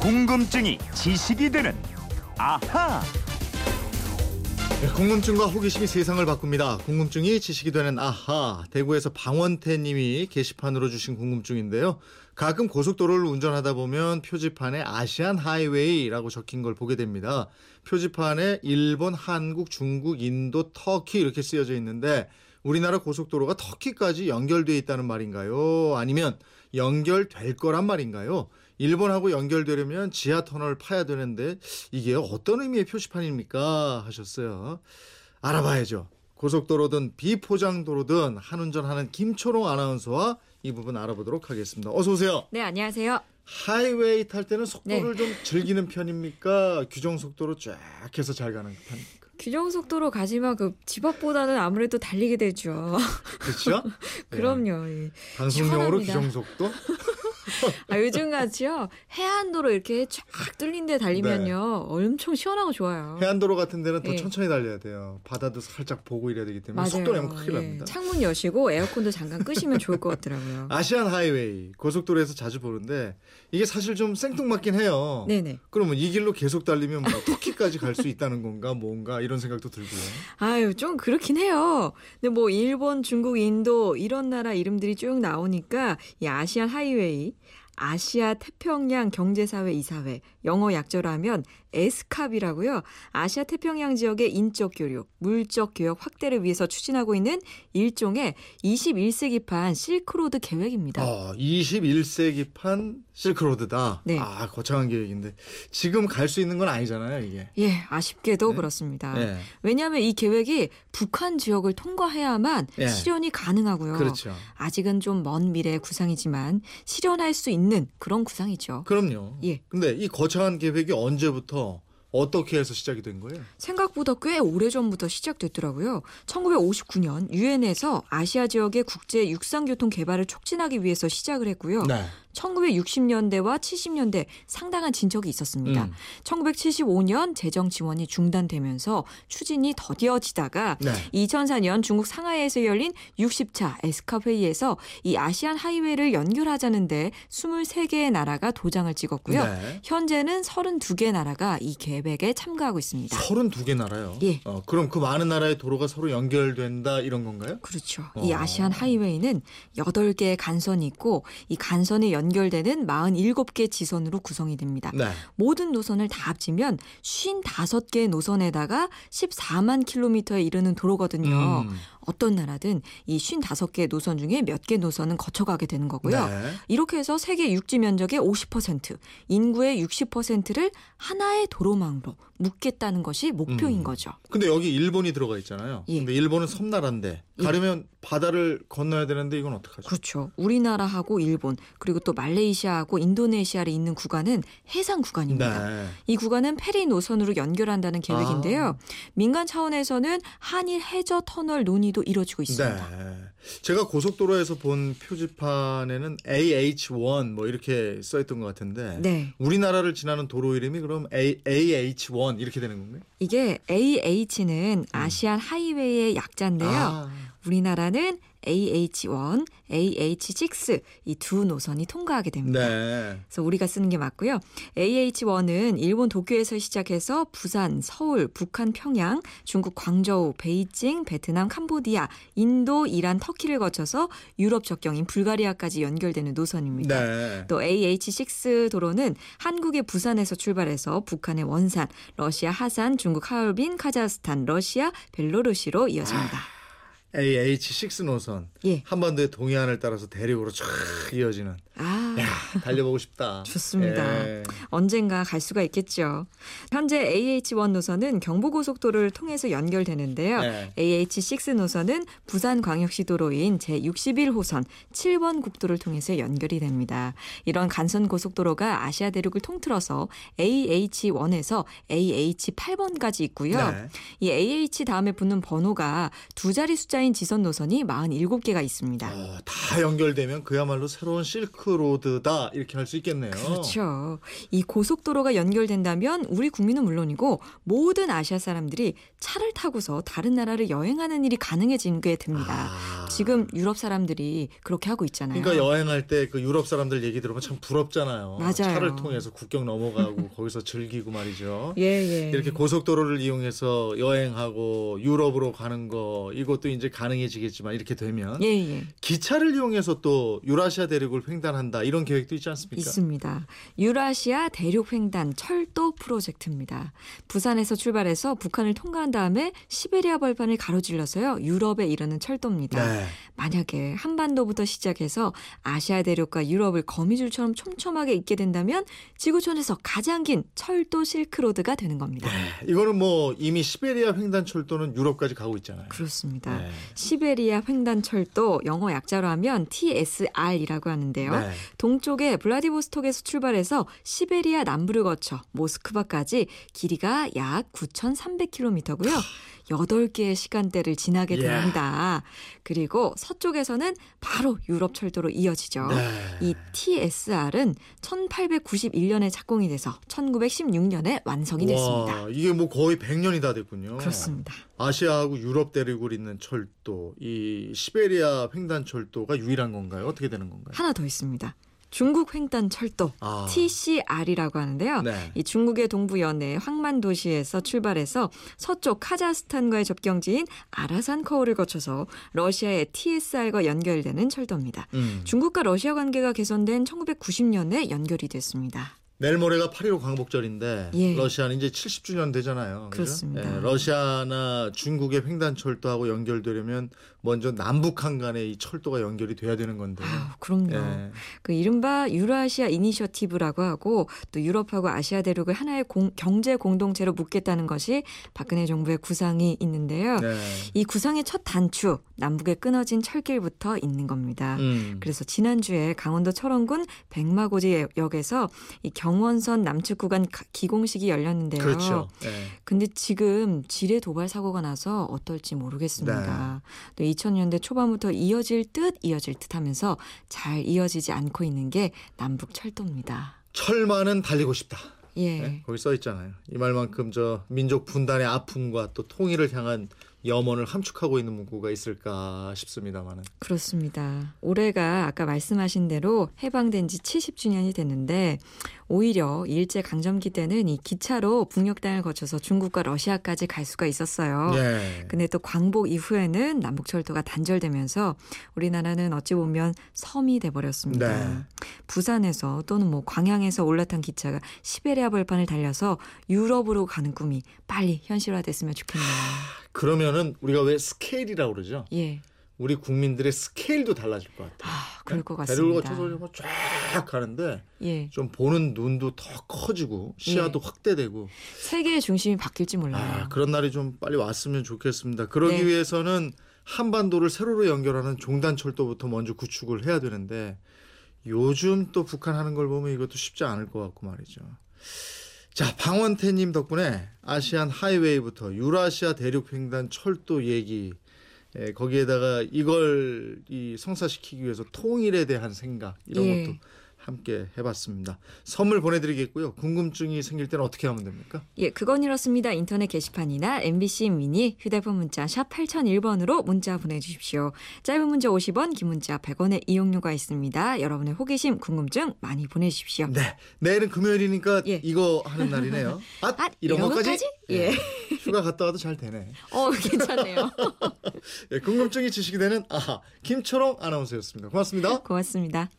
궁금증이 지식이 되는 아하. 네, 궁금증과 호기심이 세상을 바꿉니다. 궁금증이 지식이 되는 아하. 대구에서 방원태 님이 게시판으로 주신 궁금증인데요. 가끔 고속도로를 운전하다 보면 표지판에 아시안 하이웨이라고 적힌 걸 보게 됩니다. 표지판에 일본, 한국, 중국, 인도, 터키 이렇게 쓰여져 있는데 우리나라 고속도로가 터키까지 연결돼 있다는 말인가요? 아니면 연결될 거란 말인가요? 일본하고 연결되려면 지하 터널 파야 되는데 이게 어떤 의미의 표시판입니까? 하셨어요. 알아봐야죠. 고속도로든 비포장도로든 한운전하는 김초롱 아나운서와 이 부분 알아보도록 하겠습니다. 어서 오세요. 네, 안녕하세요. 하이웨이 탈 때는 속도를 좀 즐기는 편입니까? 규정 속도로 쫙 해서 잘 가는 편입니까? 규정 속도로 가지만 그 집 앞보다는 아무래도 달리게 되죠. 그렇죠? 그럼요. 예. 방송용으로 시원합니다. 규정 속도? 아, 요즘 같이요. 해안도로 이렇게 쫙 뚫린 데 달리면요. 네. 엄청 시원하고 좋아요. 해안도로 같은 데는 더 예. 천천히 달려야 돼요. 바다도 살짝 보고 이래야 되기 때문에 맞아요. 속도 내면 큰일 예. 납니다. 창문 여시고 에어컨도 잠깐 끄시면 좋을 것 같더라고요. 아시안 하이웨이 고속도로에서 자주 보는데 이게 사실 좀 생뚱맞긴 해요. 네네. 그러면 이 길로 계속 달리면 뭐 터키까지 갈 수 있다는 건가 뭔가 이런 생각도 들고요. 아유, 좀 그렇긴 해요. 근데 뭐 일본, 중국, 인도 이런 나라 이름들이 쭉 나오니까 이 아시안 하이웨이, 아시아 태평양 경제사회 이사회, 영어 약자로 하면 에스캅이라고요. 아시아 태평양 지역의 인적 교류, 물적 교역 확대를 위해서 추진하고 있는 일종의 21세기판 실크로드 계획입니다. 어, 21세기판 실크로드다. 네. 아 거창한 계획인데 지금 갈 수 있는 건 아니잖아요 이게. 예, 아쉽게도 네. 그렇습니다. 네. 왜냐하면 이 계획이 북한 지역을 통과해야만 예. 실현이 가능하고요. 그렇죠. 아직은 좀 먼 미래의 구상이지만 실현할 수 있는 그런 구상이죠. 그럼요. 예. 근데 이 거창한 계획이 언제부터 어떻게 해서 시작이 된 거예요? 생각보다 꽤 오래전부터 시작됐더라고요. 1959년 유엔에서 아시아 지역의 국제 육상 교통 개발을 촉진하기 위해서 시작을 했고요. 네. 1960년대와 70년대 상당한 진척이 있었습니다. 음. 1975년 재정 지원이 중단되면서 추진이 더디어지다가 네. 2004년 중국 상하이에서 열린 60차 에스캅 회의에서 이 아시안 하이웨이를 연결하자는데 23개의 나라가 도장을 찍었고요. 네. 현재는 32개 나라가 이 계획에 참가하고 있습니다. 32개 나라요. 예. 어, 그럼 그 많은 나라의 도로가 서로 연결된다 이런 건가요? 그렇죠. 어. 이 아시안 하이웨이는 8개의 간선이 있고 이 간선에 연 결되는 47개 지선으로 구성이 됩니다. 네. 모든 노선을 다 합치면 55개의 노선에다가 14만 킬로미터에 이르는 도로거든요. 음. 어떤 나라든 이 55개 노선 중에 몇 개 노선은 거쳐가게 되는 거고요. 네. 이렇게 해서 세계 육지 면적의 50%, 인구의 60%를 하나의 도로망으로 묶겠다는 것이 목표인 음. 거죠. 근데 여기 일본이 들어가 있잖아요. 예. 근데 일본은 섬나라인데 예. 가려면 바다를 건너야 되는데 이건 어떡하죠? 그렇죠. 우리나라하고 일본 그리고 또 말레이시아하고 인도네시아를 잇는 구간은 해상 구간입니다. 네. 이 구간은 페리 노선으로 연결한다는 계획인데요. 아. 민간 차원에서는 한일 해저 터널 논의도 이뤄지고 있습니다. 네. 제가 고속도로에서 본 표지판에는 AH1 뭐 이렇게 써 있던 것 같은데 네. 우리나라를 지나는 도로 이름이 그럼 A, AH1 이렇게 되는 건가요? 이게 AH는 아시안 하이웨이의 약자인데요. 음. 아, 우리나라는 AH1, AH6 이 두 노선이 통과하게 됩니다. 네. 그래서 우리가 쓰는 게 맞고요. AH1은 일본 도쿄에서 시작해서 부산, 서울, 북한, 평양, 중국 광저우, 베이징, 베트남, 캄보디아, 인도, 이란, 터키를 거쳐서 유럽 접경인 불가리아까지 연결되는 노선입니다. 네. 또 AH6 도로는 한국의 부산에서 출발해서 북한의 원산, 러시아 하산, 중국 하얼빈, 카자흐스탄, 러시아, 벨로루시로 이어집니다. AH6 노선 예. 한반도의 동해안을 따라서 대륙으로 쫙 이어지는 아, 야 달려보고 싶다. 좋습니다. 예. 언젠가 갈 수가 있겠죠. 현재 AH1 노선은 경부고속도로를 통해서 연결되는데요. 네. AH6 노선은 부산광역시 도로인 제61호선 7번 국도를 통해서 연결이 됩니다. 이런 간선 고속도로가 아시아 대륙을 통틀어서 AH1에서 AH8번까지 있고요. 네. 이 AH 다음에 붙는 번호가 두 자리 숫자인 지선 노선이 47개가 있습니다. 어, 다 연결되면 그야말로 새로운 실크로드 실크로드다 이렇게 할 수 있겠네요. 그렇죠. 이 고속도로가 연결된다면 우리 국민은 물론이고 모든 아시아 사람들이 차를 타고서 다른 나라를 여행하는 일이 가능해지게 됩니다. 아. 지금 유럽 사람들이 그렇게 하고 있잖아요. 그러니까 여행할 때 그 유럽 사람들 얘기 들으면 참 부럽잖아요. 맞아요. 차를 통해서 국경 넘어가고 거기서 즐기고 말이죠. 예, 예. 이렇게 고속도로를 이용해서 여행하고 유럽으로 가는 거 이것도 이제 가능해지겠지만 이렇게 되면 예, 예. 기차를 이용해서 또 유라시아 대륙을 횡단한다 이런 계획도 있지 않습니까? 있습니다. 유라시아 대륙 횡단 철도 프로젝트입니다. 부산에서 출발해서 북한을 통과한 다음에 시베리아 벌판을 가로질러서요. 유럽에 이르는 철도입니다. 네. 만약에 한반도부터 시작해서 아시아 대륙과 유럽을 거미줄처럼 촘촘하게 잇게 된다면 지구촌에서 가장 긴 철도 실크로드가 되는 겁니다. 네. 이거는 뭐 이미 시베리아 횡단 철도는 유럽까지 가고 있잖아요. 그렇습니다. 네. 시베리아 횡단 철도 영어 약자로 하면 TSR이라고 하는데요. 네. 동쪽에 블라디보스톡에서 출발해서 시베리아 남부를 거쳐 모스크바까지 길이가 약 9,300km고요. 8개의 시간대를 지나게 예. 됩니다. 그리고 서쪽에서는 바로 유럽 철도로 이어지죠. 네. 이 TSR은 1891년에 착공이 돼서 1916년에 완성이 됐습니다. 와, 이게 뭐 거의 100년이 다 됐군요. 그렇습니다. 아시아하고 유럽 대륙을 잇는 철도, 이 시베리아 횡단 철도가 유일한 건가요? 어떻게 되는 건가요? 하나 더 있습니다. 중국 횡단 철도 아. TCR이라고 하는데요. 네. 이 중국의 동부 연해 황만 도시에서 출발해서 서쪽 카자흐스탄과의 접경지인 아라산 커우를 거쳐서 러시아의 TSR과 연결되는 철도입니다. 음. 중국과 러시아 관계가 개선된 1990년에 연결이 됐습니다. 내일 모레가 8.15 광복절인데 예. 러시아는 이제 70주년 되잖아요. 그렇습니다. 예, 러시아나 중국의 횡단 철도하고 연결되려면 먼저 남북한 간에 이 철도가 연결이 돼야 되는 건데. 아유, 그럼요. 예. 그 이른바 유라시아 이니셔티브라고 하고 또 유럽하고 아시아 대륙을 하나의 공- 경제 공동체로 묶겠다는 것이 박근혜 정부의 구상이 있는데요. 네. 이 구상의 첫 단추 남북에 끊어진 철길부터 있는 겁니다. 음. 그래서 지난주에 강원도 철원군 백마고지 역에서 이 경 원선 남측 구간 가- 기공식이 열렸는데요. 그렇죠. 예. 근데 지금 지뢰 도발 사고가 나서 어떨지 모르겠습니다. 네. 또 2000년대 초반부터 이어질 듯 이어질 듯 하면서 잘 이어지지 않고 있는 게 남북 철도입니다. 철만은 달리고 싶다. 예. 네, 거기 써 있잖아요. 이 말만큼 저 민족 분단의 아픔과 또 통일을 향한 염원을 함축하고 있는 문구가 있을까 싶습니다만은. 그렇습니다. 올해가 아까 말씀하신 대로 해방된 지 70주년이 됐는데 오히려 일제 강점기 때는 이 기차로 북녘땅을 거쳐서 중국과 러시아까지 갈 수가 있었어요. 예. 근데 또 광복 이후에는 남북철도가 단절되면서 우리나라는 어찌 보면 섬이 돼 버렸습니다. 네. 부산에서 또는 뭐 광양에서 올라탄 기차가 시베리아 벌판을 달려서 유럽으로 가는 꿈이 빨리 현실화됐으면 좋겠네요. 그러면은 우리가 왜 스케일이라고 그러죠? 예. 우리 국민들의 스케일도 달라질 것 같아요. 아, 그럴 것 대륙을 같습니다. 거쳐서 뭐쫙 가는데 예. 좀 보는 눈도 더 커지고 시야도 확대되고 세계의 중심이 바뀔지 몰라요. 아, 그런 날이 좀 빨리 왔으면 좋겠습니다. 그러기 네. 위해서는 한반도를 세로로 연결하는 종단 철도부터 먼저 구축을 해야 되는데 요즘 또 북한 하는 걸 보면 이것도 쉽지 않을 것 같고 말이죠. 자, 방원태님 덕분에 아시안 하이웨이부터 유라시아 대륙 횡단 철도 얘기 예, 거기에다가 이걸 이 성사시키기 위해서 통일에 대한 생각 이런 예. 것도 함께 해봤습니다. 선물 보내드리겠고요. 궁금증이 생길 때는 어떻게 하면 됩니까? 예, 그건 이렇습니다. 인터넷 게시판이나 MBC 미니 휴대폰 문자 샵 8001번으로 문자 보내주십시오. 짧은 문자 50원, 긴 문자 100원의 이용료가 있습니다. 여러분의 호기심, 궁금증 많이 보내주십시오. 네, 내일은 금요일이니까 예. 이거 하는 날이네요. 아, 아, 이런, 이런 것까지? 것까지? 예. 휴가 갔다 와도 잘 되네. 어, 괜찮네요. 예, 궁금증이 지식이 되는 아하 김초롱 아나운서였습니다. 고맙습니다. 고맙습니다.